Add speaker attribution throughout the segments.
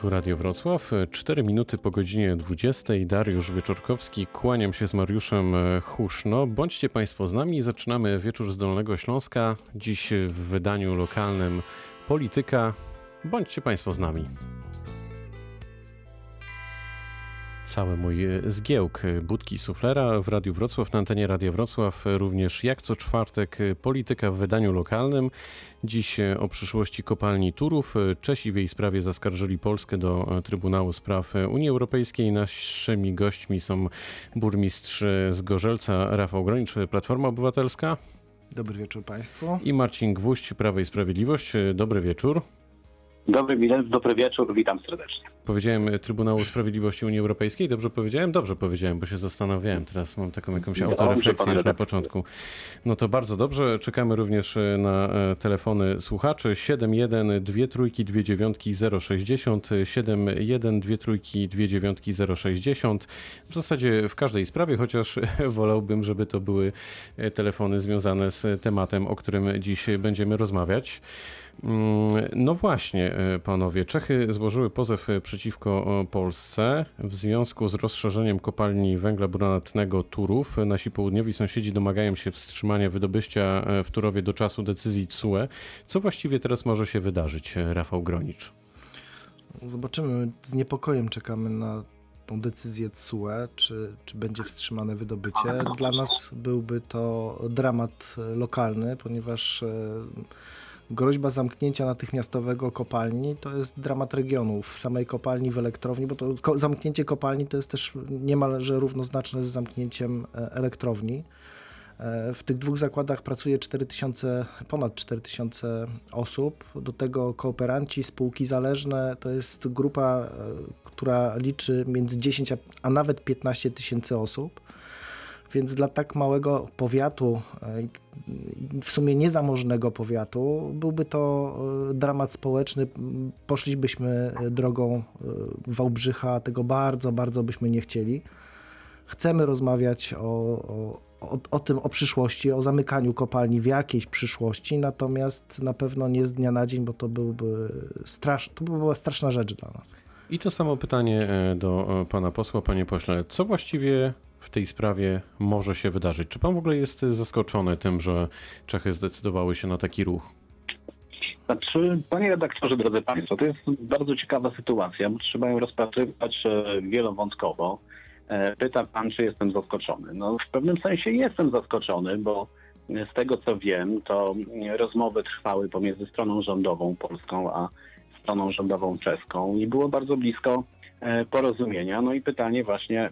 Speaker 1: Tu Radio Wrocław, 4 minuty po godzinie 20. Dariusz Wieczorkowski, kłaniam się z Mariuszem Huszno. Bądźcie Państwo z nami, zaczynamy wieczór z Dolnego Śląska. Dziś w wydaniu lokalnym Polityka. Bądźcie Państwo z nami. Cały mój zgiełk budki suflera w Radiu Wrocław, na antenie Radia Wrocław, również jak co czwartek polityka w wydaniu lokalnym. Dziś o przyszłości kopalni Turów. Czesi w jej sprawie zaskarżyli Polskę do Trybunału Spraw Unii Europejskiej. Naszymi gośćmi są burmistrz z Gorzelca Rafał Gronicz, Platforma Obywatelska.
Speaker 2: Dobry wieczór Państwu.
Speaker 1: I Marcin Gwóźdź, Prawo i Sprawiedliwość. Dobry wieczór.
Speaker 3: Dobry, dobry wieczór, witam serdecznie.
Speaker 1: Powiedziałem Trybunału Sprawiedliwości Unii Europejskiej. Dobrze powiedziałem? Dobrze powiedziałem, bo się zastanawiałem. Teraz mam taką jakąś autorefleksję już na początku. No to bardzo dobrze. Czekamy również na telefony słuchaczy. 71 2 trójki 2 dziewiątki 060 71 2 trójki 2 dziewiątki 060. W zasadzie w każdej sprawie, chociaż wolałbym, żeby to były telefony związane z tematem, o którym dziś będziemy rozmawiać. No właśnie, panowie. Czechy złożyły pozew przeciwko Polsce w związku z rozszerzeniem kopalni węgla brunatnego Turów. Nasi południowi sąsiedzi domagają się wstrzymania wydobycia w Turowie do czasu decyzji TSUE. Co właściwie teraz może się wydarzyć, Rafał Gronicz?
Speaker 2: Zobaczymy. Z niepokojem czekamy na tą decyzję TSUE, czy, czy będzie wstrzymane wydobycie. Dla nas byłby to dramat lokalny, ponieważ groźba zamknięcia natychmiastowego kopalni to jest dramat regionu w samej kopalni, w elektrowni, bo to ko zamknięcie kopalni to jest też niemalże równoznaczne z zamknięciem elektrowni. W tych dwóch zakładach pracuje 4000, ponad 4000 osób. Do tego kooperanci, spółki zależne. To jest grupa, która liczy między 10 a nawet 15 tysięcy osób. Więc dla tak małego powiatu, w sumie niezamożnego powiatu, byłby to dramat społeczny. Poszlibyśmy drogą Wałbrzycha, tego bardzo, bardzo byśmy nie chcieli. Chcemy rozmawiać o, o, o, o tym, o przyszłości, o zamykaniu kopalni w jakiejś przyszłości, natomiast na pewno nie z dnia na dzień, bo to byłby strasz, to by była straszna rzecz dla nas.
Speaker 1: I to samo pytanie do pana posła, panie pośle. Co właściwie w tej sprawie może się wydarzyć? Czy pan w ogóle jest zaskoczony tym, że Czechy zdecydowały się na taki ruch?
Speaker 3: Znaczy, panie redaktorze, drodzy państwo, to jest bardzo ciekawa sytuacja, trzeba ją rozpatrywać wielowątkowo. Pyta pan, czy jestem zaskoczony. No, w pewnym sensie jestem zaskoczony, bo z tego co wiem, to rozmowy trwały pomiędzy stroną rządową polską a stroną rządową czeską i było bardzo blisko porozumienia. No i pytanie właśnie,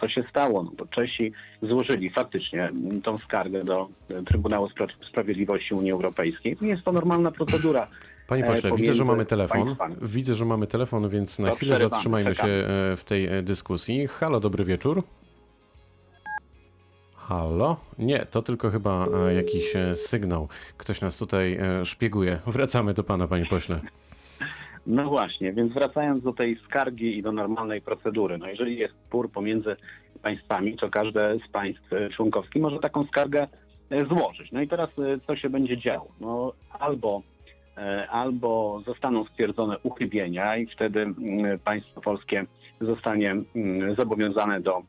Speaker 3: co się stało? No bo Czesi złożyli faktycznie tą skargę do Trybunału Sprawiedliwości Unii Europejskiej. Jest to normalna procedura.
Speaker 1: Panie pośle, widzę, że mamy telefon. Państwami. Widzę, że mamy telefon, więc na
Speaker 3: To
Speaker 1: chwilę zatrzymajmy się w tej dyskusji. Halo, dobry wieczór. Halo? Nie, to tylko chyba e, jakiś e, sygnał. Ktoś nas tutaj e, szpieguje. Wracamy do pana, panie pośle.
Speaker 3: No właśnie, więc wracając do tej skargi i do normalnej procedury. No jeżeli jest spór pomiędzy państwami, to każde z państw członkowskich może taką skargę e, złożyć. No i teraz e, co się będzie działo? No albo, e, albo zostaną stwierdzone uchybienia i wtedy państwo polskie zostanie zobowiązane do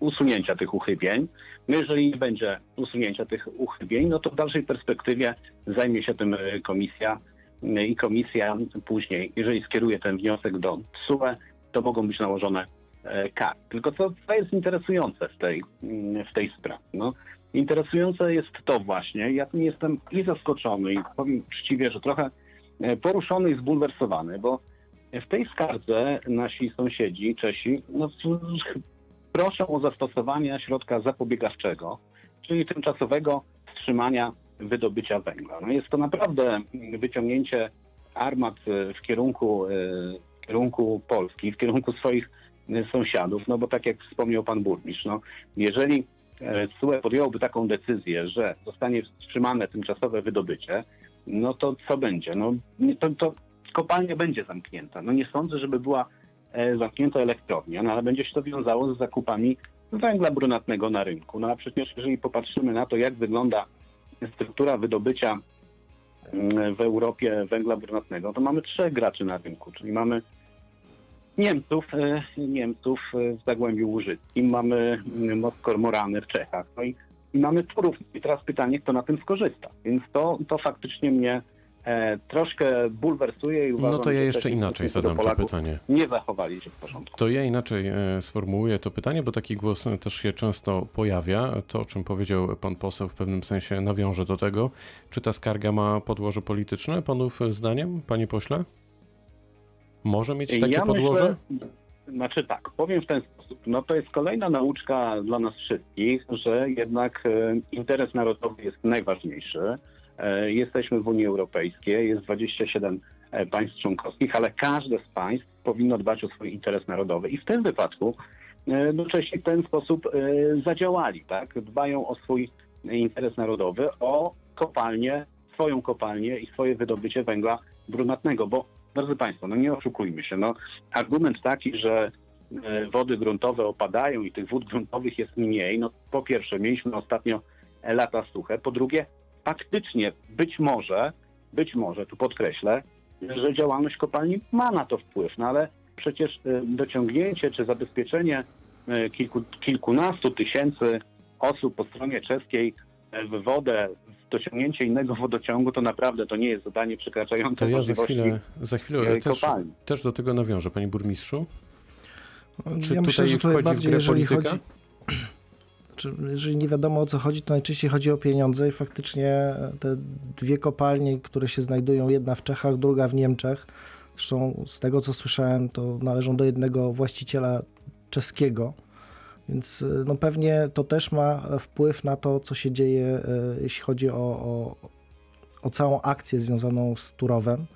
Speaker 3: usunięcia tych uchybień. No jeżeli nie będzie usunięcia tych uchybień, no to w dalszej perspektywie zajmie się tym komisja i komisja później, jeżeli skieruje ten wniosek do TSUE, to mogą być nałożone e, kary. Tylko co, co jest interesujące w tej, w tej sprawie? No, interesujące jest to właśnie, ja tym jestem i zaskoczony i powiem uczciwie, że trochę e, poruszony i zbulwersowany, bo w tej skardze nasi sąsiedzi, Czesi, no, proszą o zastosowanie środka zapobiegawczego, czyli tymczasowego wstrzymania wydobycia węgla. No jest to naprawdę wyciągnięcie armat e, w kierunku, e, w kierunku Polski, w kierunku swoich e, sąsiadów, no bo tak jak wspomniał pan burmistrz, no, jeżeli e, TSUE podjąłby taką decyzję, że zostanie wstrzymane tymczasowe wydobycie, no to co będzie? No, to, to kopalnia będzie zamknięta. No nie sądzę, żeby była zamknięta elektrownia, no ale będzie się to wiązało z zakupami węgla brunatnego na rynku. No a przecież jeżeli popatrzymy na to, jak wygląda struktura wydobycia mm, w Europie węgla brunatnego, to mamy trzech graczy na rynku, czyli mamy Niemców, e, Niemców e, w Zagłębiu Łużyckim, mamy mm, Moskormorany w Czechach, no i, i mamy Turów. I teraz pytanie, kto na tym skorzysta. Więc to, to faktycznie mnie e, troszkę bulwersuje i uważam,
Speaker 1: No to ja jeszcze inaczej zadam to pytanie.
Speaker 3: Nie zachowali się w porządku.
Speaker 1: To ja inaczej e, sformułuję to pytanie, bo taki głos też się często pojawia. To, o czym powiedział pan poseł, w pewnym sensie nawiąże do tego. Czy ta skarga ma podłoże polityczne, panów zdaniem, panie pośle? Może mieć takie
Speaker 3: ja
Speaker 1: podłoże?
Speaker 3: Myślę, znaczy tak, powiem w ten sposób. No to jest kolejna nauczka dla nas wszystkich, że jednak e, interes narodowy jest najważniejszy. E, Jesteśmy w Unii Europejskiej, jest 27 e, państw członkowskich, ale każde z państw powinno dbać o swój interes narodowy. I w tym wypadku e, no Czesi w ten sposób zadziałali, tak? Dbają o swój interes narodowy, o kopalnię, swoją kopalnię i swoje wydobycie węgla brunatnego, bo drodzy Państwo, no nie oszukujmy się, no argument taki, że wody gruntowe opadają i tych wód gruntowych jest mniej, no po pierwsze mieliśmy ostatnio lata suche, po drugie faktycznie być może, być może, tu podkreślę, że działalność kopalni ma na to wpływ, no ale przecież e, dociągnięcie czy zabezpieczenie e, kilku, kilkunastu tysięcy osób po stronie czeskiej e, w wodę, dociągnięcie innego wodociągu, to naprawdę to nie jest zadanie przekraczające
Speaker 1: To ja za
Speaker 3: możliwości
Speaker 1: chwilę, za chwilę też,
Speaker 3: kopalni.
Speaker 1: też do tego nawiążę, panie burmistrzu. Czy
Speaker 2: ja
Speaker 1: tutaj
Speaker 2: myślę,
Speaker 1: wchodzi w grę polityka?
Speaker 2: chodzi, czy, jeżeli nie wiadomo o co chodzi, to najczęściej chodzi o pieniądze i faktycznie te dwie kopalnie, które się znajdują, jedna w Czechach, druga w Niemczech, zresztą z tego co słyszałem, to należą do jednego właściciela czeskiego, więc y, no pewnie to też ma wpływ na to, co się dzieje, y, jeśli chodzi o, o, o całą akcję związaną z Turowem.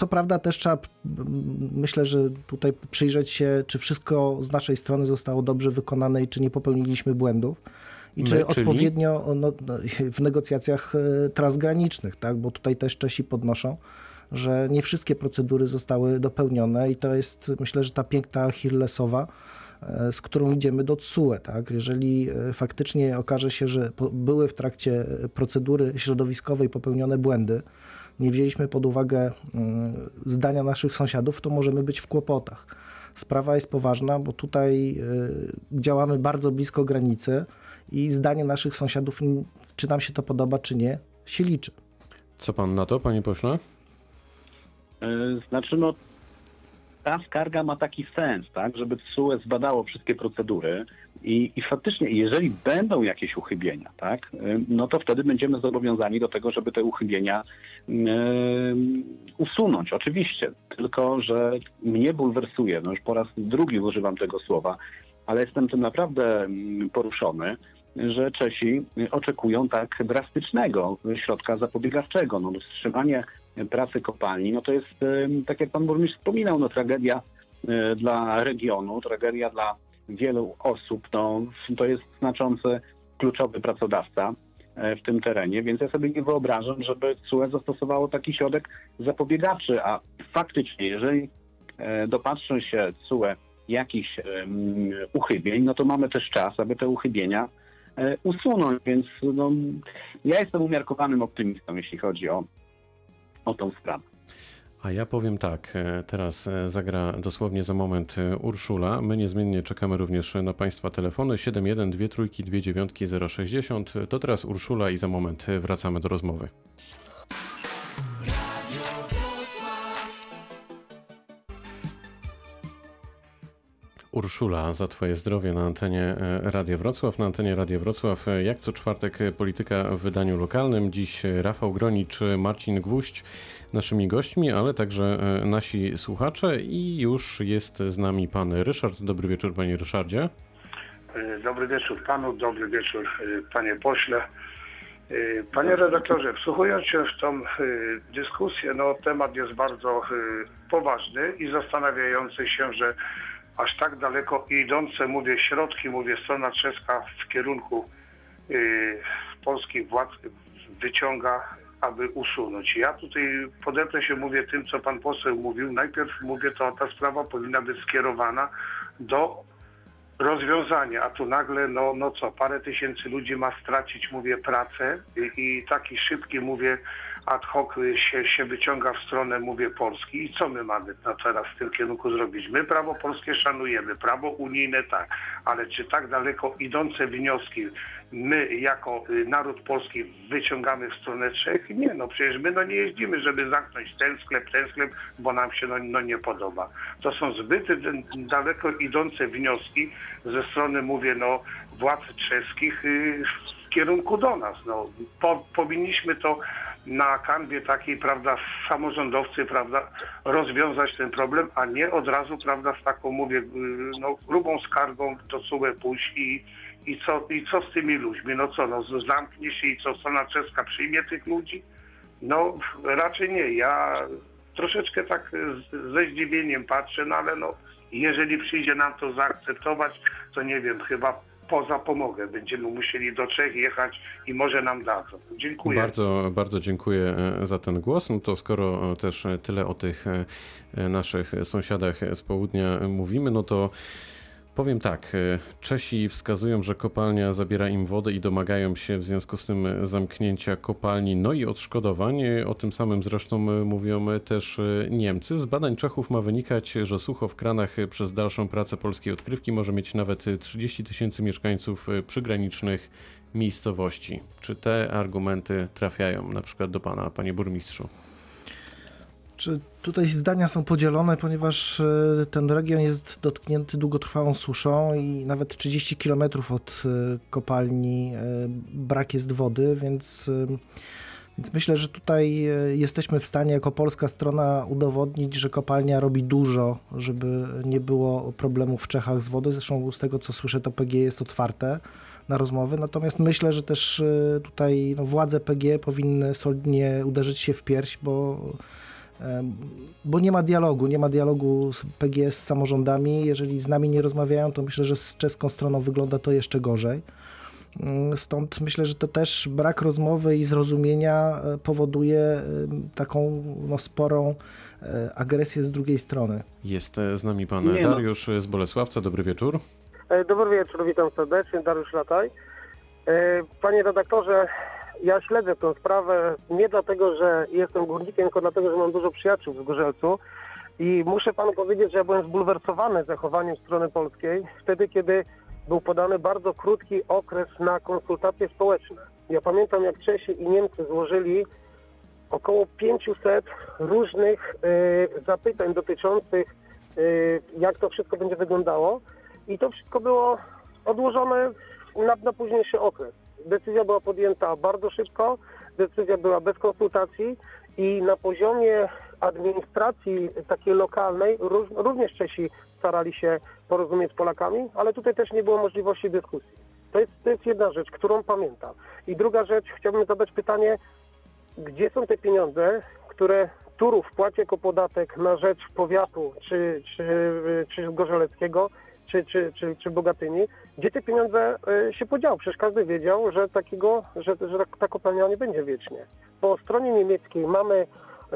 Speaker 2: Co prawda też trzeba, myślę, że tutaj przyjrzeć się, czy wszystko z naszej strony zostało dobrze wykonane i czy nie popełniliśmy błędów. I czy
Speaker 1: My, czyli?
Speaker 2: odpowiednio no, no, w negocjacjach e, transgranicznych, tak? bo tutaj też Czesi podnoszą, że nie wszystkie procedury zostały dopełnione i to jest, myślę, że ta piękna Achillesowa, e, z którą idziemy do TSUE. Tak? Jeżeli e, faktycznie okaże się, że były w trakcie procedury środowiskowej popełnione błędy, nie wzięliśmy pod uwagę mm, zdania naszych sąsiadów, to możemy być w kłopotach. Sprawa jest poważna, bo tutaj y, działamy bardzo blisko granicy i zdanie naszych sąsiadów, czy nam się to podoba, czy nie, się liczy.
Speaker 1: Co pan na to, panie pośle?
Speaker 3: E, Znaczy, no, ta skarga ma taki sens, tak, żeby TSUE zbadało wszystkie procedury i, i faktycznie, jeżeli będą jakieś uchybienia, tak, e, no to wtedy będziemy zobowiązani do tego, żeby te uchybienia e, usunąć, oczywiście. Tylko, że mnie bulwersuje, no już po raz drugi używam tego słowa, ale jestem tym naprawdę mm, poruszony, że Czesi oczekują tak drastycznego środka zapobiegawczego. No, wstrzymanie pracy kopalni, no to jest, tak jak pan burmistrz wspominał, no tragedia e, dla regionu, tragedia dla wielu osób. No, to jest znaczący, kluczowy pracodawca e, w tym terenie, więc ja sobie nie wyobrażam, żeby CUE zastosowało taki środek zapobiegawczy, a faktycznie, jeżeli e, dopatrzy się CUE jakichś uchybień, no to mamy też czas, aby te uchybienia usunąć, więc no, ja jestem umiarkowanym optymistą, jeśli chodzi o, o tą sprawę.
Speaker 1: A ja powiem tak, e, teraz e, zagra dosłownie za moment e, Urszula. My niezmiennie czekamy również na Państwa telefony 71 2 trójki 2 dziewiątki 060. To teraz Urszula i za moment wracamy do rozmowy. Urszula, za Twoje zdrowie na antenie e, Radia Wrocław. Na antenie Radia Wrocław, e, jak co czwartek, e, polityka w wydaniu lokalnym. Dziś Rafał Gronicz, Marcin Gwóźdź naszymi gośćmi, ale także nasi słuchacze i już jest z nami pan Ryszard. Dobry wieczór, panie Ryszardzie.
Speaker 4: Dobry wieczór panu, dobry wieczór panie pośle. Panie redaktorze, wsłuchując się w tą dyskusję, no temat jest bardzo poważny i zastanawiający się, że aż tak daleko idące, mówię środki, mówię strona czeska w kierunku e, polskich władz wyciąga, aby usunąć. Ja tutaj podeprę się, mówię tym, co pan poseł mówił. Najpierw mówię, to ta sprawa powinna być skierowana do rozwiązanie, a tu nagle, no, no co, parę tysięcy ludzi ma stracić, mówię, pracę i, i taki szybki, mówię, ad hoc się, się wyciąga w stronę, mówię, Polski i co my mamy no, teraz w tym kierunku zrobić? My prawo polskie szanujemy, prawo unijne tak, ale czy tak daleko idące wnioski my jako y, naród polski wyciągamy w stronę Czech? Nie, no przecież my no nie jeździmy, żeby zamknąć ten sklep, ten sklep, bo nam się no, no nie podoba. To są zbyt daleko idące wnioski ze strony, mówię, no władz czeskich y, w kierunku do nas. No, po, powinniśmy to na kanwie takiej, prawda, samorządowcy, prawda, rozwiązać ten problem, a nie od razu, prawda, z taką, mówię, y, no, grubą skargą do CUE pójść i, i, co, i co z tymi ludźmi? No co, no zamknie się i co, strona czeska przyjmie tych ludzi? No raczej nie. Ja troszeczkę tak ze zdziwieniem patrzę, no ale no, jeżeli przyjdzie nam to zaakceptować, to nie wiem, chyba poza pomogę. Będziemy musieli do Czech jechać i może nam dadzą. Dziękuję.
Speaker 1: Bardzo, bardzo dziękuję e, za ten głos. No to skoro e, też tyle o tych e, naszych sąsiadach z południa mówimy, no to powiem tak. e, Czesi wskazują, że kopalnia zabiera im wodę i domagają się w związku z tym zamknięcia kopalni, no i odszkodowań. E, O tym samym zresztą e, mówią też Niemcy. Z badań Czechów ma wynikać, że sucho w kranach przez dalszą pracę polskiej odkrywki może mieć nawet e, 30 tysięcy mieszkańców przygranicznych miejscowości. Czy te argumenty trafiają na przykład do pana, panie burmistrzu?
Speaker 2: Czy tutaj zdania są podzielone, ponieważ e, ten region jest dotknięty długotrwałą suszą i nawet 30 km od e, kopalni e, brak jest wody, więc, więc myślę, że tutaj jesteśmy w stanie jako polska strona udowodnić, że kopalnia robi dużo, żeby nie było problemów w Czechach z wodą. Zresztą z tego co słyszę, to PG jest otwarte na rozmowy. Natomiast myślę, że też tutaj no, władze PG powinny solidnie uderzyć się w pierś, bo bo nie ma dialogu, nie ma dialogu z PGS z samorządami. Jeżeli z nami nie rozmawiają, to myślę, że z czeską stroną wygląda to jeszcze gorzej. Mm, Stąd myślę, że to też brak rozmowy i zrozumienia e, powoduje taką no, sporą e, agresję z drugiej strony.
Speaker 1: Jest e, z nami pan
Speaker 3: Nie no.
Speaker 1: Dariusz z Bolesławca. Dobry wieczór.
Speaker 5: Dobry wieczór, witam serdecznie, Dariusz Lataj. Panie redaktorze, ja śledzę tę sprawę nie dlatego, że jestem górnikiem, tylko dlatego, że mam dużo przyjaciół w Gorzelcu i muszę panu powiedzieć, że ja byłem zbulwersowany zachowaniem strony polskiej wtedy, kiedy był podany bardzo krótki okres na konsultacje społeczne. Ja pamiętam, jak Czesi i Niemcy złożyli około 500 różnych e, zapytań dotyczących, e, jak to wszystko będzie wyglądało. I to wszystko było odłożone na, na późniejszy okres. Decyzja była podjęta bardzo szybko, decyzja była bez konsultacji i na poziomie administracji takiej lokalnej również Czesi starali się porozumieć z Polakami, ale tutaj też nie było możliwości dyskusji. To jest, to jest jedna rzecz, którą pamiętam. I druga rzecz, chciałbym zadać pytanie, gdzie są te pieniądze, które Turów płaci jako podatek na rzecz powiatu, czy, czy, czy czy, czy, czy, czy Bogatyni, gdzie te pieniądze y, się podziały? Przecież każdy wiedział, że takiego, że, że ta- kopalnia nie będzie wiecznie. Po stronie niemieckiej mamy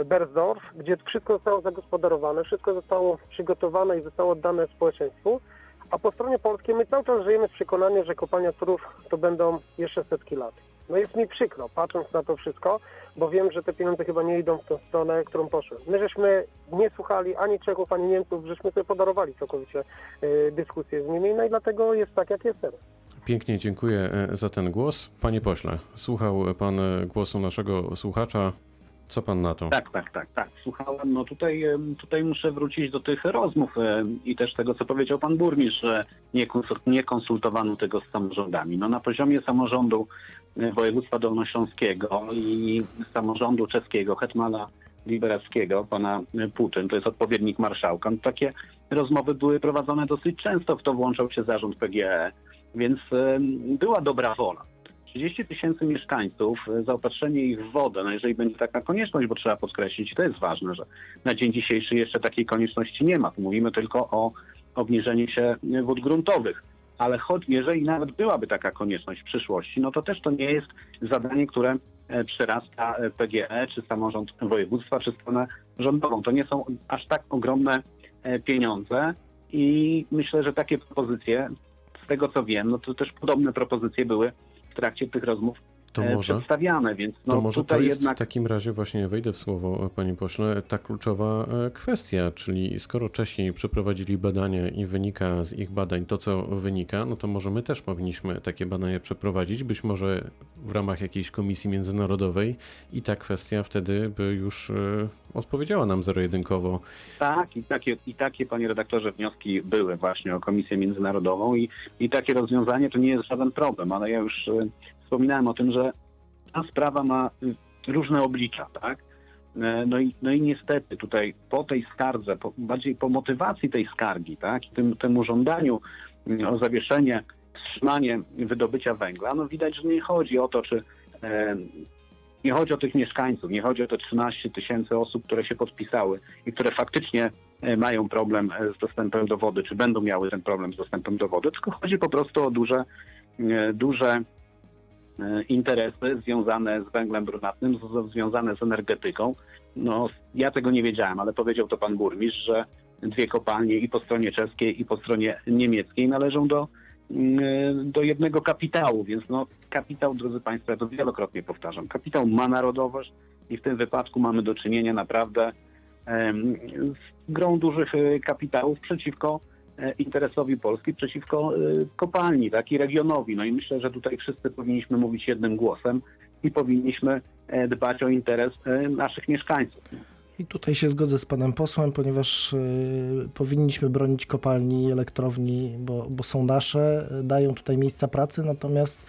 Speaker 5: Bersdorf, gdzie wszystko zostało zagospodarowane, wszystko zostało przygotowane i zostało oddane społeczeństwu, a po stronie polskiej my cały czas żyjemy z przekonaniem, że kopalnia Turów to będą jeszcze setki lat. No jest mi przykro, patrząc na to wszystko, bo wiem, że te pieniądze chyba nie idą w tą stronę, którą poszły. My żeśmy nie słuchali ani Czechów, ani Niemców, żeśmy sobie podarowali całkowicie y, dyskusję z nimi, no i dlatego jest tak, jak jest teraz.
Speaker 1: Pięknie dziękuję e, za ten głos. Panie pośle, słuchał pan e, głosu naszego słuchacza. Co pan na to?
Speaker 3: Tak, tak, tak, tak. Słuchałem. No tutaj, tutaj muszę wrócić do tych rozmów i też tego, co powiedział pan burmistrz, że nie, konsul- nie konsultowano tego z samorządami. No na poziomie samorządu województwa dolnośląskiego i samorządu czeskiego, Hetmana Liberackiego, pana Puczyn, to jest odpowiednik marszałka, no takie rozmowy były prowadzone dosyć często, w to włączał się zarząd PGE, więc była dobra wola. 30 tysięcy mieszkańców, e, zaopatrzenie ich w wodę, no jeżeli będzie taka konieczność, bo trzeba podkreślić, to jest ważne, że na dzień dzisiejszy jeszcze takiej konieczności nie ma. Mówimy tylko o obniżeniu się e, wód gruntowych. Ale choć jeżeli nawet byłaby taka konieczność w przyszłości, no to też to nie jest zadanie, które e, przerasta e, PGE, czy samorząd województwa, czy stronę rządową. To nie są aż tak ogromne e, pieniądze i myślę, że takie propozycje z tego co wiem, no to też podobne propozycje były w trakcie tych rozmów
Speaker 1: To
Speaker 3: e,
Speaker 1: może,
Speaker 3: przedstawiane, więc no
Speaker 1: to może
Speaker 3: tutaj
Speaker 1: to jest
Speaker 3: jednak
Speaker 1: w takim razie, właśnie wejdę w słowo, panie pośle, ta kluczowa e, kwestia, czyli skoro Czesi przeprowadzili badania i wynika z ich badań to, co wynika, no to może my też powinniśmy takie badania przeprowadzić, być może w ramach jakiejś komisji międzynarodowej i ta kwestia wtedy by już e, odpowiedziała nam zero-jedynkowo.
Speaker 3: Tak, i takie, i takie, panie redaktorze, wnioski były właśnie o Komisję Międzynarodową i, i takie rozwiązanie to nie jest żaden problem, ale ja już e, wspominałem o tym, że ta sprawa ma różne oblicza, tak? E, No i, no i niestety tutaj po tej skardze, po, bardziej po motywacji tej skargi, tak, tym, temu żądaniu mm, o zawieszenie, wstrzymanie wydobycia węgla, no widać, że nie chodzi o to, czy e, nie chodzi o tych mieszkańców, nie chodzi o te 13 tysięcy osób, które się podpisały i które faktycznie e, mają problem e, z dostępem do wody, czy będą miały ten problem z dostępem do wody, tylko chodzi po prostu o duże, duże interesy związane z węglem brunatnym, związane z energetyką. No, ja tego nie wiedziałem, ale powiedział to pan burmistrz, że dwie kopalnie i po stronie czeskiej, i po stronie niemieckiej należą do, mm, do jednego kapitału, więc no, kapitał, drodzy Państwo, ja to wielokrotnie powtarzam, kapitał ma narodowość i w tym wypadku mamy do czynienia naprawdę z grą dużych e, kapitałów przeciwko e, interesowi Polski, przeciwko e, kopalni, tak, i regionowi. No i myślę, że tutaj wszyscy powinniśmy mówić jednym głosem i powinniśmy e, dbać o interes e, naszych mieszkańców.
Speaker 2: I tutaj się zgodzę z panem posłem, ponieważ y, powinniśmy bronić kopalni, elektrowni, bo, bo są nasze, dają tutaj miejsca pracy, natomiast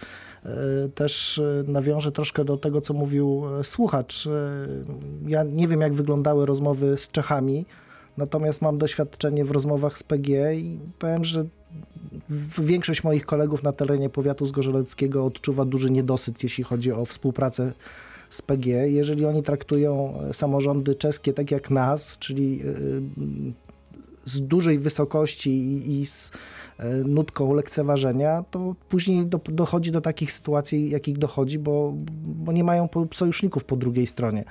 Speaker 2: y, też y, nawiążę troszkę do tego, co mówił słuchacz. Ja nie wiem, jak wyglądały rozmowy z Czechami, natomiast mam doświadczenie w rozmowach z PG i powiem, że większość moich kolegów na terenie powiatu zgorzeleckiego odczuwa duży niedosyt, jeśli chodzi o współpracę z PG. Jeżeli oni traktują e, samorządy czeskie tak jak nas, czyli y, z dużej wysokości i, z e, nutką lekceważenia, to później do, dochodzi do takich sytuacji, jakich dochodzi, bo, bo nie mają sojuszników po drugiej stronie.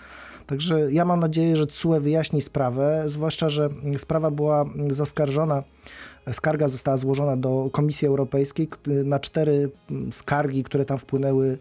Speaker 2: Także ja mam nadzieję, że CUE wyjaśni sprawę, zwłaszcza, że sprawa była zaskarżona, skarga została złożona do Komisji Europejskiej na cztery skargi, które tam wpłynęły.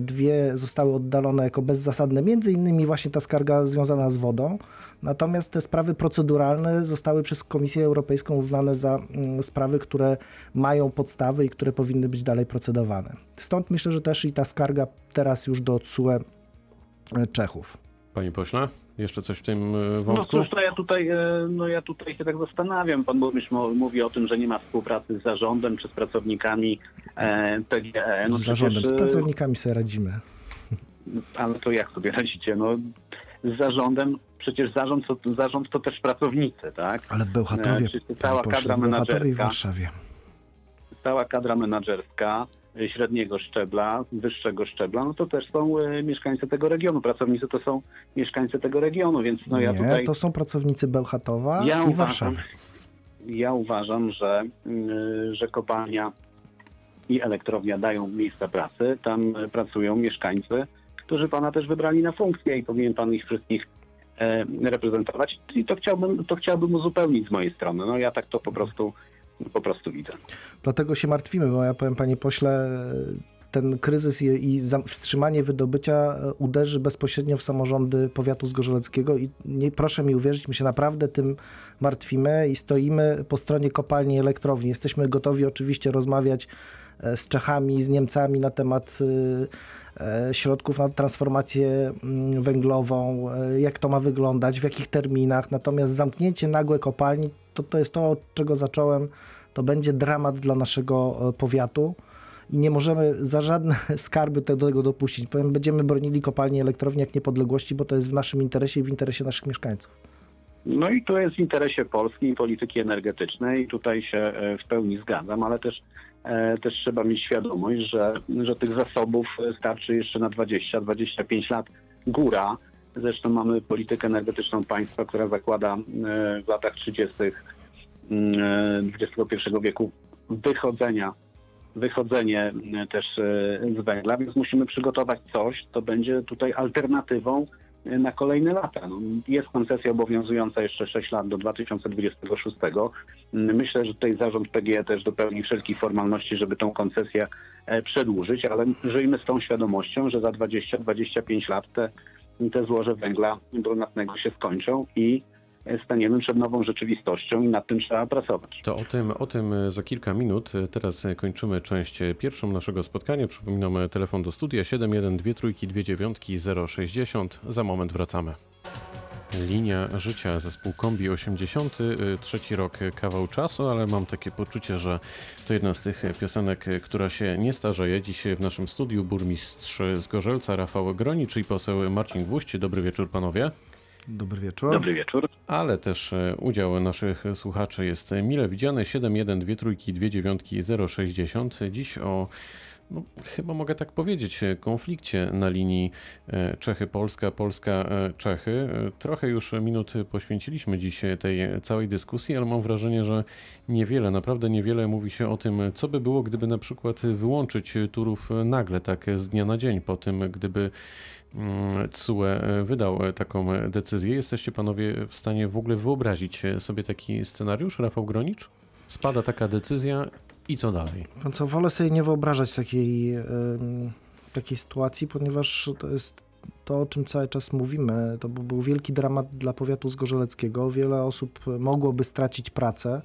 Speaker 2: Dwie zostały oddalone jako bezzasadne, między innymi właśnie ta skarga związana z wodą. Natomiast te sprawy proceduralne zostały przez Komisję Europejską uznane za mm, sprawy, które mają podstawy i które powinny być dalej procedowane. Stąd myślę, że też i ta skarga teraz już do CUE e, Czechów.
Speaker 1: Panie pośle, jeszcze coś w tym e,
Speaker 3: No
Speaker 1: wątku?
Speaker 3: cóż, to ja tutaj, e, no ja tutaj się tak zastanawiam. Pan burmistrz mówi o tym, że nie ma współpracy z zarządem czy z pracownikami e, PGE. No
Speaker 2: z zarządem, z
Speaker 3: przecież, e,
Speaker 2: pracownikami sobie radzimy.
Speaker 3: Ale to jak sobie radzicie? No, z zarządem, przecież zarząd to, zarząd to też pracownicy, tak?
Speaker 2: Ale w Bełchatowie,
Speaker 3: E, cała
Speaker 2: pośle,
Speaker 3: kadra
Speaker 2: w Bełchatowie i w
Speaker 3: menadżerska.
Speaker 2: Warszawie.
Speaker 3: Cała kadra menadżerska e, średniego szczebla, wyższego szczebla, no to też są e, mieszkańcy tego regionu. Pracownicy to są mieszkańcy tego regionu, więc no ja
Speaker 2: Nie,
Speaker 3: tutaj...
Speaker 2: to są pracownicy Bełchatowa
Speaker 3: Ja
Speaker 2: i
Speaker 3: uważam,
Speaker 2: Warszawy.
Speaker 3: ja uważam, że, y, że kopalnia i elektrownia dają miejsca pracy. Tam y, pracują mieszkańcy, którzy pana też wybrali na funkcję i powinien pan ich wszystkich e, reprezentować. I to chciałbym, to chciałbym uzupełnić z mojej strony. No ja tak to po prostu, po prostu widzę.
Speaker 2: Dlatego się martwimy, bo ja powiem, panie pośle, ten kryzys i, wstrzymanie wydobycia e, uderzy bezpośrednio w samorządy powiatu zgorzeleckiego i nie, proszę mi uwierzyć, my się naprawdę tym martwimy i stoimy po stronie kopalni elektrowni. Jesteśmy gotowi oczywiście rozmawiać e, z Czechami, z Niemcami na temat e, środków na transformację mm, węglową, jak to ma wyglądać, w jakich terminach. Natomiast zamknięcie nagłe kopalni to, to jest to, od czego zacząłem. To będzie dramat dla naszego e, powiatu i nie możemy za żadne skarby tego dopuścić. Powiem, będziemy bronili kopalni elektrowni jak niepodległości, bo to jest w naszym interesie i w interesie naszych mieszkańców.
Speaker 3: No i to jest w interesie Polski i polityki energetycznej i tutaj się e, w pełni zgadzam, ale też, e, też trzeba mieć świadomość, że, że tych zasobów starczy jeszcze na 20-25 lat góra. Zresztą mamy politykę energetyczną państwa, która zakłada e, w latach 30. mm, e, XXI wieku wychodzenia wychodzenie e, też z węgla, więc musimy przygotować coś, co będzie tutaj alternatywą na kolejne lata. No, jest koncesja obowiązująca jeszcze 6 lat do 2026. Myślę, że tutaj zarząd PGE też dopełni wszelkich formalności, żeby tą koncesję przedłużyć, ale żyjmy z tą świadomością, że za 20-25 lat te, te złoże węgla brunatnego się skończą i staniemy przed nową rzeczywistością i nad tym trzeba pracować.
Speaker 1: To o tym, o tym za kilka minut. Teraz kończymy część pierwszą naszego spotkania. Przypominam telefon do studia 71232 060. Za moment wracamy. Linia życia zespół Kombi 83 rok kawał czasu, ale mam takie poczucie, że to jedna z tych piosenek, która się nie starzeje. Dziś w naszym studiu burmistrz z Gorzelca Rafał Gronicz i poseł Marcin Gwóźdź. Dobry wieczór panowie.
Speaker 2: Dobry wieczór.
Speaker 3: Dobry wieczór.
Speaker 1: Ale też udział naszych słuchaczy jest mile widziany. 71232 Dziś o, no, chyba mogę tak powiedzieć, konflikcie na linii Czechy-Polska, Polska-Czechy. Trochę już minut poświęciliśmy dziś tej całej dyskusji, ale mam wrażenie, że niewiele, naprawdę niewiele mówi się o tym, co by było, gdyby na przykład wyłączyć Turów nagle, tak z dnia na dzień, po tym, gdyby CUE wydał taką decyzję. Jesteście panowie w stanie w ogóle wyobrazić sobie taki scenariusz, Rafał Gronicz? Spada taka decyzja i co dalej?
Speaker 2: Pan co, wolę sobie nie wyobrażać takiej, takiej sytuacji, ponieważ to jest to, o czym cały czas mówimy. To był wielki dramat dla powiatu zgorzeleckiego. Wiele osób mogłoby stracić pracę.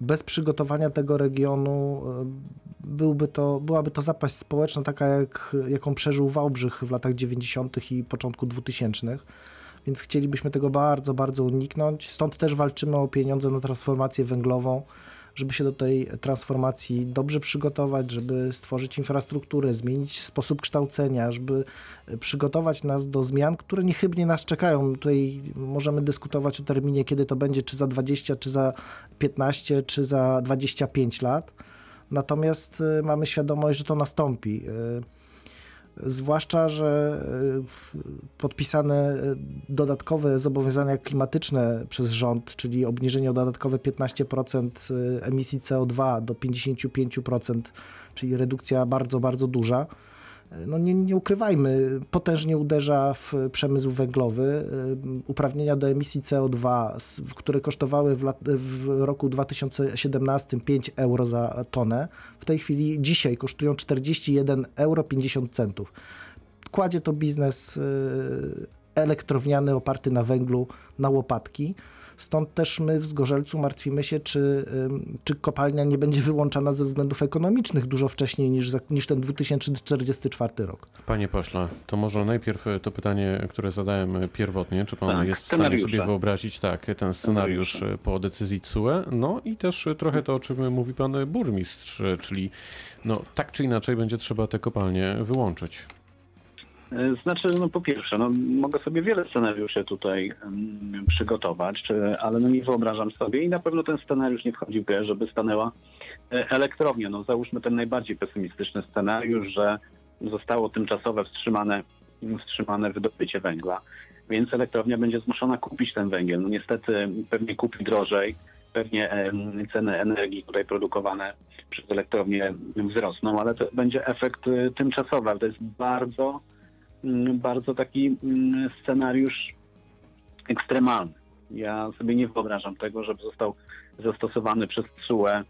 Speaker 2: Bez przygotowania tego regionu byłby to, byłaby to zapaść społeczna, taka jak, jaką przeżył Wałbrzych w latach 90. i początku 2000. Więc chcielibyśmy tego bardzo, bardzo uniknąć. Stąd też walczymy o pieniądze na transformację węglową, żeby się do tej transformacji dobrze przygotować, żeby stworzyć infrastrukturę, zmienić sposób kształcenia, żeby przygotować nas do zmian, które niechybnie nas czekają. Tutaj możemy dyskutować o terminie, kiedy to będzie, czy za 20, czy za 15, czy za 25 lat. Natomiast mamy świadomość, że to nastąpi. Zwłaszcza, że podpisane dodatkowe zobowiązania klimatyczne przez rząd, czyli obniżenie o dodatkowe 15% emisji CO2 do 55%, czyli redukcja bardzo, bardzo duża. No nie, nie ukrywajmy, potężnie uderza w przemysł węglowy. Uprawnienia do emisji CO2, które kosztowały w, lat, w roku 2017 5 euro za tonę, w tej chwili dzisiaj kosztują 41 euro 50 centów. Kładzie to biznes elektrowniany oparty na węglu na łopatki. Stąd też my w Zgorzelcu martwimy się, czy, czy kopalnia nie będzie wyłączana ze względów ekonomicznych dużo wcześniej niż, niż ten 2044 rok.
Speaker 1: Panie pośle, to może najpierw to pytanie, które zadałem pierwotnie. Czy pan tak, jest w stanie sobie wyobrazić tak, ten scenariusz po decyzji CUE? No i też trochę to, o czym mówi pan burmistrz, czyli no, tak czy inaczej będzie trzeba te kopalnie wyłączyć.
Speaker 3: Znaczy, no po pierwsze, no, mogę sobie wiele scenariuszy tutaj um, przygotować, czy, ale no nie wyobrażam sobie i na pewno ten scenariusz nie wchodzi w grę, żeby stanęła elektrownia. No załóżmy ten najbardziej pesymistyczny scenariusz, że zostało tymczasowe wstrzymane, wstrzymane wydobycie węgla, więc elektrownia będzie zmuszona kupić ten węgiel. No niestety pewnie kupi drożej, pewnie ceny energii tutaj produkowane przez elektrownię wzrosną, ale to będzie efekt tymczasowy, ale to jest bardzo bardzo taki scenariusz ekstremalny. Ja sobie nie wyobrażam tego, żeby został zastosowany przez TSUE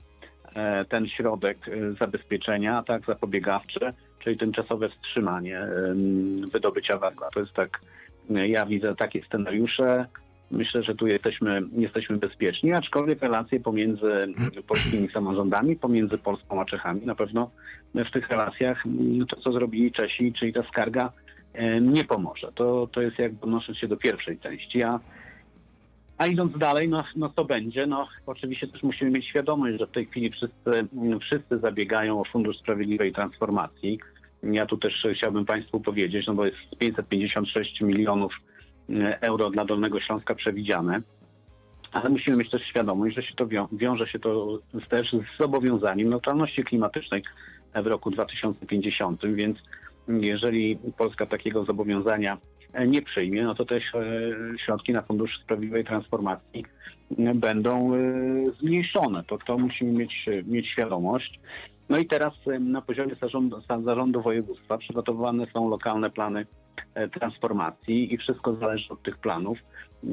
Speaker 3: ten środek zabezpieczenia, tak, zapobiegawczy, czyli tymczasowe wstrzymanie wydobycia węgla. To jest tak, ja widzę takie scenariusze. Myślę, że tu jesteśmy, jesteśmy bezpieczni, aczkolwiek relacje pomiędzy polskimi samorządami, pomiędzy Polską a Czechami, na pewno w tych relacjach to, co zrobili Czesi, czyli ta skarga nie pomoże. To, to jest jakby odnosząc się do pierwszej części. A, a idąc dalej, no, no to będzie. No, oczywiście też musimy mieć świadomość, że w tej chwili wszyscy, wszyscy zabiegają o Fundusz Sprawiedliwej Transformacji. Ja tu też chciałbym Państwu powiedzieć, no bo jest 556 milionów euro dla Dolnego Śląska przewidziane. Ale musimy mieć też świadomość, że się to wią wiąże się to też z zobowiązaniem neutralności klimatycznej w roku 2050, więc jeżeli Polska takiego zobowiązania nie przyjmie, no to te środki na Fundusz Sprawiedliwej Transformacji będą zmniejszone. To, to musimy mieć, mieć świadomość. No i teraz y, na poziomie zarządu, za- zarządu województwa przygotowywane są lokalne plany e, transformacji i wszystko zależy od tych planów,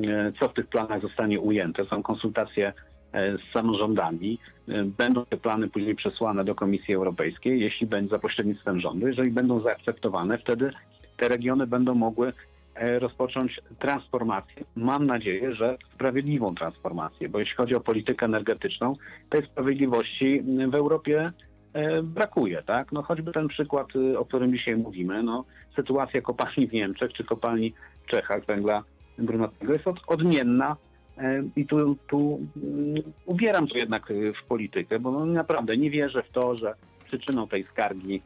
Speaker 3: e, co w tych planach zostanie ujęte. Są konsultacje e, z samorządami. E, Będą te plany później przesłane do Komisji Europejskiej, jeśli będzie za pośrednictwem rządu. Jeżeli będą zaakceptowane, wtedy te regiony będą mogły e, rozpocząć transformację. Mam nadzieję, że sprawiedliwą transformację, bo jeśli chodzi o politykę energetyczną, tej sprawiedliwości w Europie e, brakuje, tak? No choćby ten przykład, o którym dzisiaj mówimy, no sytuacja kopalni w Niemczech czy kopalni w Czechach węgla brunatnego jest od, odmienna e, i tu, tu mm, ubieram to jednak y, w politykę, bo no, naprawdę nie wierzę w to, że przyczyną tej skargi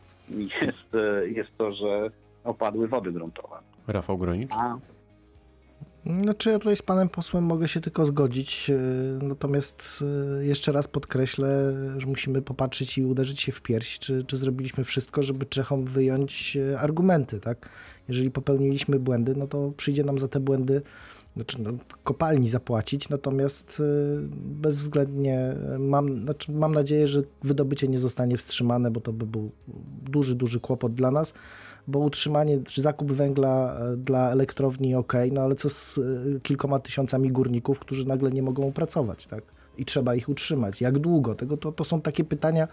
Speaker 3: jest, e, jest to, że opadły wody gruntowe.
Speaker 1: Rafał Gronicz.
Speaker 3: A
Speaker 2: Znaczy ja tutaj z panem posłem mogę się tylko zgodzić, e, natomiast e, jeszcze raz podkreślę, że musimy popatrzeć i uderzyć się w pierś, czy, czy zrobiliśmy wszystko, żeby Czechom wyjąć e, argumenty, tak? Jeżeli popełniliśmy błędy, no to przyjdzie nam za te błędy znaczy no, kopalni zapłacić, natomiast e, bezwzględnie mam, znaczy mam nadzieję, że wydobycie nie zostanie wstrzymane, bo to by był duży, duży kłopot dla nas bo utrzymanie czy zakup węgla e, dla elektrowni ok, no ale co z e, kilkoma tysiącami górników, którzy nagle nie mogą pracować, tak? I trzeba ich utrzymać. Jak długo? Tego, to, to są takie pytania,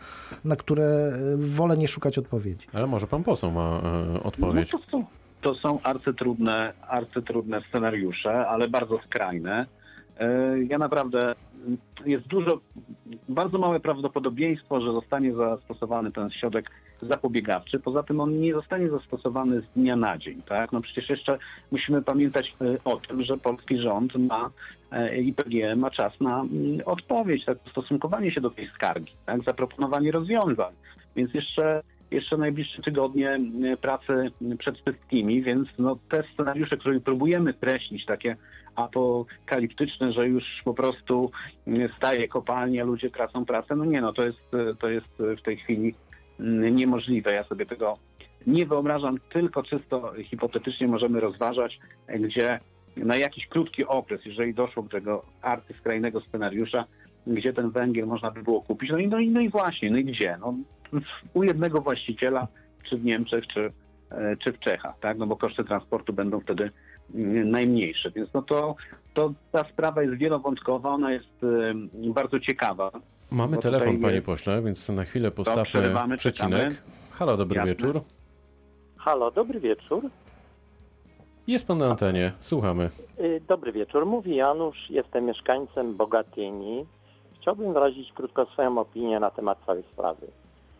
Speaker 2: na które e, wolę nie szukać odpowiedzi.
Speaker 1: Ale może pan poseł ma e, odpowiedź.
Speaker 3: No to, są, to są arcytrudne, arcytrudne scenariusze, ale bardzo skrajne. E, Ja naprawdę jest dużo, bardzo małe prawdopodobieństwo, że zostanie zastosowany ten środek zapobiegawczy. Poza tym on nie zostanie zastosowany z dnia na dzień. Tak? No przecież jeszcze musimy pamiętać e, o tym, że polski rząd ma e, i PGE ma czas na mm, odpowiedź, tak, stosunkowanie się do tej skargi, tak? zaproponowanie rozwiązań. Więc jeszcze jeszcze najbliższe tygodnie m, pracy przed wszystkimi, więc no, te scenariusze, które próbujemy kreślić, takie apokaliptyczne, że już po prostu m, staje kopalnia, ludzie tracą pracę, no nie no, to jest, e, to jest w tej chwili niemożliwe. Ja sobie tego nie wyobrażam, tylko czysto hipotetycznie możemy rozważać, e, gdzie na jakiś krótki okres, jeżeli doszło do tego arcyskrajnego scenariusza, gdzie ten węgiel można by było kupić. No i, no i, no i właśnie, no i gdzie? No, u jednego właściciela, czy w Niemczech, czy, e, czy w Czechach, tak? No bo koszty transportu będą wtedy mm, najmniejsze. Więc no to, to ta sprawa jest wielowątkowa, ona jest bardzo ciekawa.
Speaker 1: Mamy
Speaker 3: Bo
Speaker 1: telefon,
Speaker 3: tutaj
Speaker 1: panie pośle, więc na chwilę postawmy
Speaker 3: przerywamy,
Speaker 1: przecinek.
Speaker 3: czekamy.
Speaker 1: Halo, dobry
Speaker 3: Jasne.
Speaker 1: wieczór.
Speaker 6: Halo, dobry wieczór.
Speaker 1: Jest pan na antenie, słuchamy.
Speaker 6: Y, Dobry wieczór. Mówi Janusz, jestem mieszkańcem Bogatyni. Chciałbym wyrazić krótko swoją opinię na temat całej sprawy.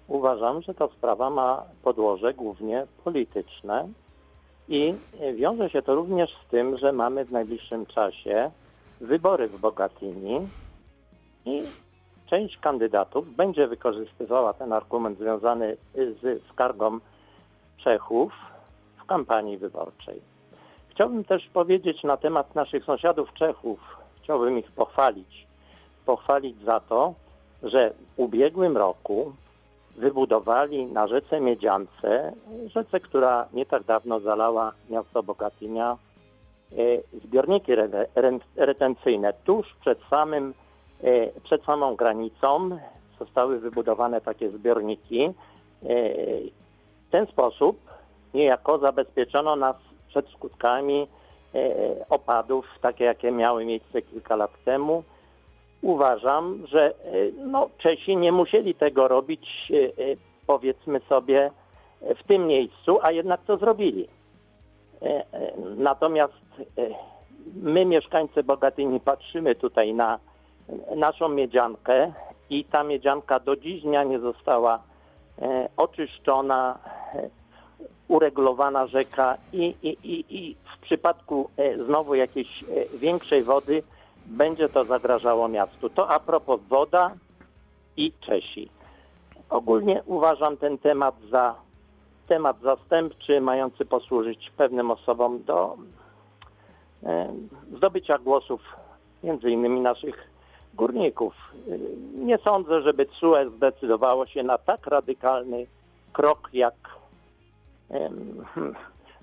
Speaker 6: Uważam, że ta sprawa ma podłoże głównie polityczne i wiąże się to również z tym, że mamy w najbliższym czasie wybory w Bogatyni i część kandydatów będzie wykorzystywała ten argument związany z skargą Czechów w kampanii wyborczej. Chciałbym też powiedzieć na temat naszych sąsiadów Czechów. Chciałbym ich pochwalić. Pochwalić za to, że w ubiegłym roku wybudowali na rzece Miedziance, rzece, która nie tak dawno zalała miasto Bogatynia, e, zbiorniki re- re- retencyjne. Tuż przed, samym, e, przed samą granicą zostały wybudowane takie zbiorniki. E, W ten sposób niejako zabezpieczono nas przed skutkami opadów, takie jakie miały miejsce kilka lat temu. Uważam, że e, no, Czesi nie musieli tego robić, e, e, powiedzmy sobie, w tym miejscu, a jednak to zrobili. Natomiast my, mieszkańcy Bogatyni, patrzymy tutaj na naszą miedziankę i ta miedzianka do dziś dnia nie została oczyszczona, uregulowana rzeka i, i, i, i w przypadku znowu jakiejś większej wody będzie to zagrażało miastu. To a propos woda i Czesi. Ogólnie uważam ten temat za temat zastępczy, mający posłużyć pewnym osobom do e, zdobycia głosów między innymi naszych górników. Nie sądzę, żeby CUE zdecydowało się na tak radykalny krok jak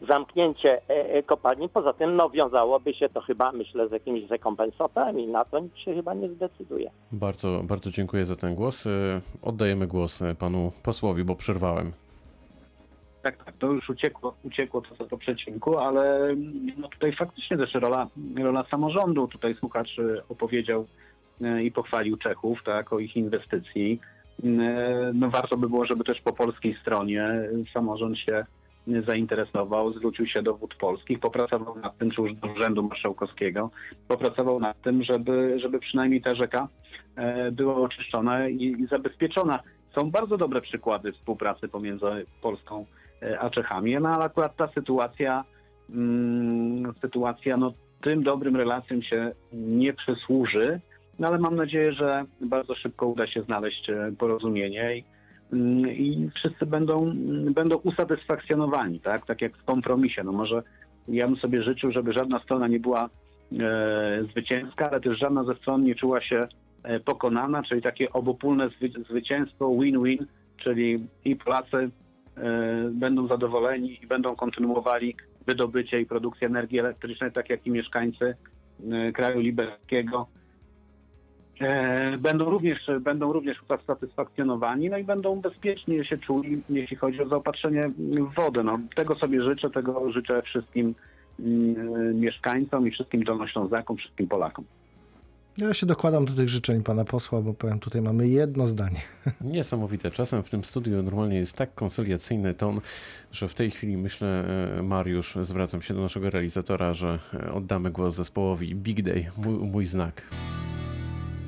Speaker 6: zamknięcie e, e, kopalni. Poza tym no, wiązałoby się to chyba, myślę, z jakimiś rekompensatami. Na to nikt się chyba nie zdecyduje.
Speaker 1: Bardzo, bardzo dziękuję za ten głos. Y, Oddajemy głos panu posłowi, bo przerwałem.
Speaker 3: Tak, tak, to już uciekło, uciekło to co po przecinku, ale no tutaj faktycznie też rola, rola samorządu. Tutaj słuchacz opowiedział i pochwalił Czechów, tak, o ich inwestycji. No warto by było, żeby też po polskiej stronie samorząd się zainteresował, zwrócił się do wód polskich, popracował nad tym, czy już do Urzędu Marszałkowskiego, popracował nad tym, żeby, żeby przynajmniej ta rzeka e, była oczyszczona i, zabezpieczona. Są bardzo dobre przykłady współpracy pomiędzy Polską e, a Czechami, no ale akurat ta sytuacja, mm, sytuacja no, tym dobrym relacjom się nie przysłuży, no ale mam nadzieję, że bardzo szybko uda się znaleźć e, porozumienie i, i wszyscy będą, będą usatysfakcjonowani, tak? tak jak w kompromisie. No może ja bym sobie życzył, żeby żadna strona nie była e, zwycięska, ale też żadna ze stron nie czuła się e, pokonana, czyli takie obopólne zwy, zwycięstwo, win-win, czyli i Polacy e, będą zadowoleni i będą kontynuowali wydobycie i produkcję energii elektrycznej, tak jak i mieszkańcy e, kraju liberalnego. E, Będą również, będą również usatysfakcjonowani, no i będą bezpiecznie się czuli, jeśli chodzi o zaopatrzenie w wodę. No, tego sobie życzę, tego życzę wszystkim mm, mieszkańcom i wszystkim dolnoślązakom, wszystkim Polakom.
Speaker 2: Ja się dokładam do tych życzeń pana posła, bo powiem, tutaj mamy jedno zdanie.
Speaker 1: Niesamowite. Czasem w tym studiu normalnie jest tak konsyliacyjny ton, że w tej chwili myślę, e, Mariusz, zwracam się do naszego realizatora, że e, oddamy głos zespołowi Big Day, mój, mój znak.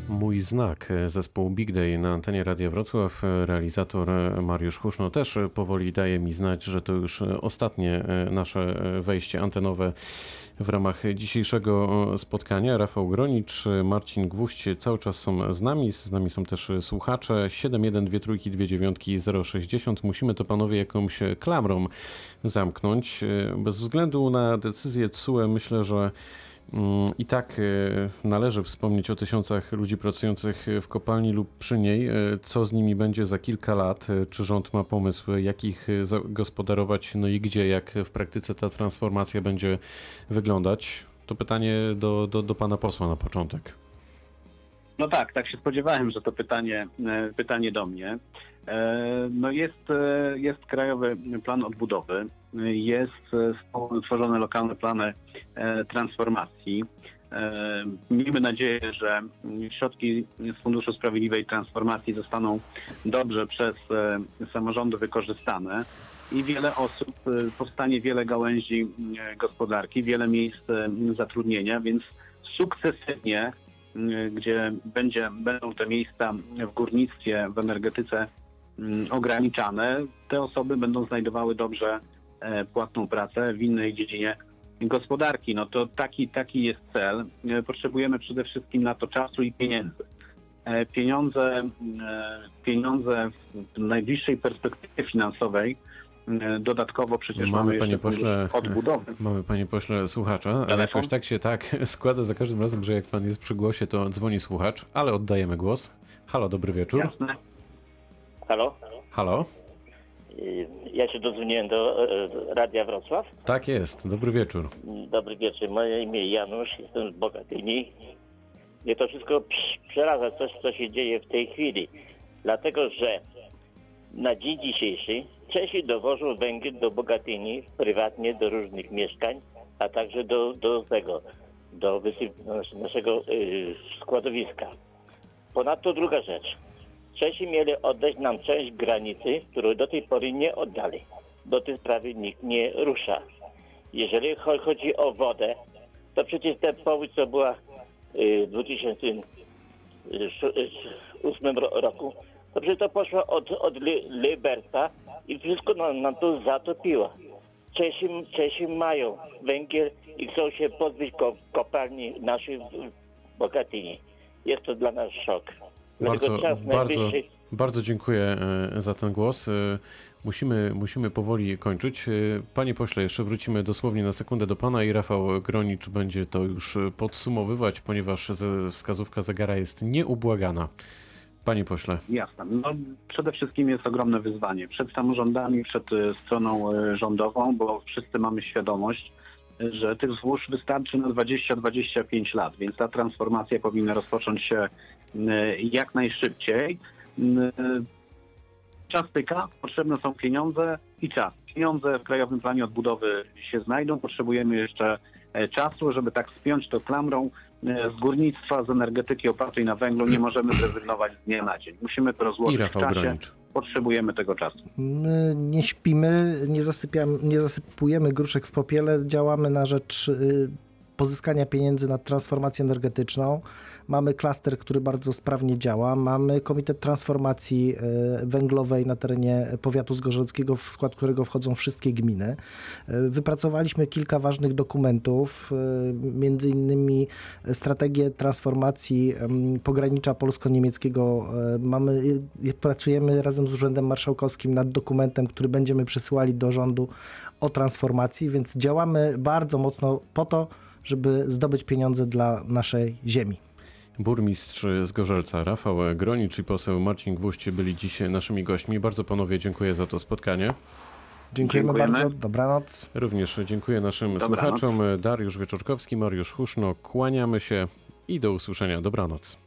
Speaker 1: Mój znak, zespół Big Day na antenie Radia Wrocław. Realizator Mariusz Huszno też powoli daje mi znać, że to już ostatnie e, nasze e, wejście antenowe w ramach dzisiejszego e, spotkania. Rafał Gronicz, Marcin Gwóźdź cały czas są z nami. Z nami są też słuchacze. 71232 060. Musimy to panowie jakąś klamrą zamknąć. Bez względu na decyzję TSUE myślę, że I tak e, należy wspomnieć o tysiącach ludzi pracujących w kopalni lub przy niej. E, Co z nimi będzie za kilka lat? E, Czy rząd ma pomysł, jak ich e, zagospodarować? No i gdzie, jak w praktyce ta transformacja będzie wyglądać? To pytanie do, do, do pana posła na początek.
Speaker 3: No tak, tak się spodziewałem, że to pytanie, e, pytanie do mnie. E, No jest, e, jest Krajowy Plan Odbudowy, jest e, są tworzone lokalne plany transformacji. Miejmy nadzieję, że środki z Funduszu Sprawiedliwej Transformacji zostaną dobrze przez samorządy wykorzystane i wiele osób, powstanie wiele gałęzi gospodarki, wiele miejsc zatrudnienia, więc sukcesywnie gdzie będzie, będą te miejsca w górnictwie, w energetyce ograniczane, te osoby będą znajdowały dobrze e, płatną pracę w innej dziedzinie gospodarki. No to taki, taki jest cel. E, Potrzebujemy przede wszystkim na to czasu i pieniędzy. E, Pieniądze, pieniądze w najbliższej perspektywie finansowej dodatkowo przecież
Speaker 1: Mamy,
Speaker 3: mamy,
Speaker 1: panie pośle,
Speaker 3: odbudowy.
Speaker 1: Mamy, panie pośle, słuchacza, ale jakoś tak się tak składa za każdym razem, że jak pan jest przy głosie, to dzwoni słuchacz, ale oddajemy głos. Halo, dobry wieczór.
Speaker 3: Jasne.
Speaker 7: Halo?
Speaker 1: Halo?
Speaker 7: Ja się dodzwoniłem do e, Radia Wrocław.
Speaker 1: Tak jest, dobry wieczór.
Speaker 7: Dobry wieczór, moje imię Janusz, jestem z Bogatyni. Mnie to wszystko przeraża, coś co się dzieje w tej chwili. Dlatego, że na dzień dzisiejszy Czesi dowożą węgiel do Bogatyni prywatnie do różnych mieszkań, a także do, do tego, do naszego y, składowiska. Ponadto druga rzecz. Czesi mieli oddać nam część granicy, którą do tej pory nie oddali. Do tej sprawy nikt nie rusza. Jeżeli cho- chodzi o wodę, to przecież ten powódź, co była y, w 2008 ro- roku, to przecież to poszło od, od Li- Liberta i wszystko nam, nam to zatopiło. Czesi, Czesi mają węgiel i chcą się pozbyć ko- kopalni naszych w Bogatyni. Jest to dla nas szok.
Speaker 1: Bardzo, bardzo, bardzo dziękuję e, za ten głos. E, Musimy, musimy powoli kończyć. E, Panie pośle, jeszcze wrócimy dosłownie na sekundę do pana i Rafał Gronicz będzie to już podsumowywać, ponieważ wskazówka zegara jest nieubłagana. Panie pośle.
Speaker 3: Jasne. No, przede wszystkim jest ogromne wyzwanie przed samorządami, przed stroną rządową, bo wszyscy mamy świadomość, że tych złóż wystarczy na 20-25 lat, więc ta transformacja powinna rozpocząć się jak najszybciej. E, Czas tyka, potrzebne są pieniądze i czas. Pieniądze w Krajowym Planie Odbudowy się znajdą, potrzebujemy jeszcze e, czasu, żeby tak spiąć to klamrą. E, Z górnictwa, z energetyki opartej na węglu nie możemy zrezygnować z dnia na dzień. Musimy to
Speaker 1: I
Speaker 3: rozłożyć w czasie.
Speaker 1: Gronicz.
Speaker 3: Potrzebujemy tego czasu.
Speaker 2: My nie śpimy, nie, zasypiamy, nie zasypujemy gruszek w popiele, działamy na rzecz y, pozyskania pieniędzy na transformację energetyczną. Mamy klaster, który bardzo sprawnie działa. Mamy Komitet Transformacji y, Węglowej na terenie powiatu zgorzelskiego, w skład którego wchodzą wszystkie gminy. Y, Wypracowaliśmy kilka ważnych dokumentów, y, między innymi strategię transformacji pogranicza polsko-niemieckiego. E, Mamy, pracujemy razem z Urzędem Marszałkowskim nad dokumentem, który będziemy przesyłali do rządu o transformacji, więc działamy bardzo mocno po to, żeby zdobyć pieniądze dla naszej ziemi.
Speaker 1: Burmistrz z Gorzelca Rafał Gronicz i poseł Marcin Gwóźdź byli dziś naszymi gośćmi. Bardzo panowie dziękuję za to spotkanie.
Speaker 2: Dziękujemy,
Speaker 3: Dziękujemy.
Speaker 2: bardzo. Dobranoc.
Speaker 1: Również dziękuję naszym
Speaker 3: Dobranoc.
Speaker 1: słuchaczom. Dariusz Wieczorkowski, Mariusz Huszno. Kłaniamy się i do usłyszenia. Dobranoc.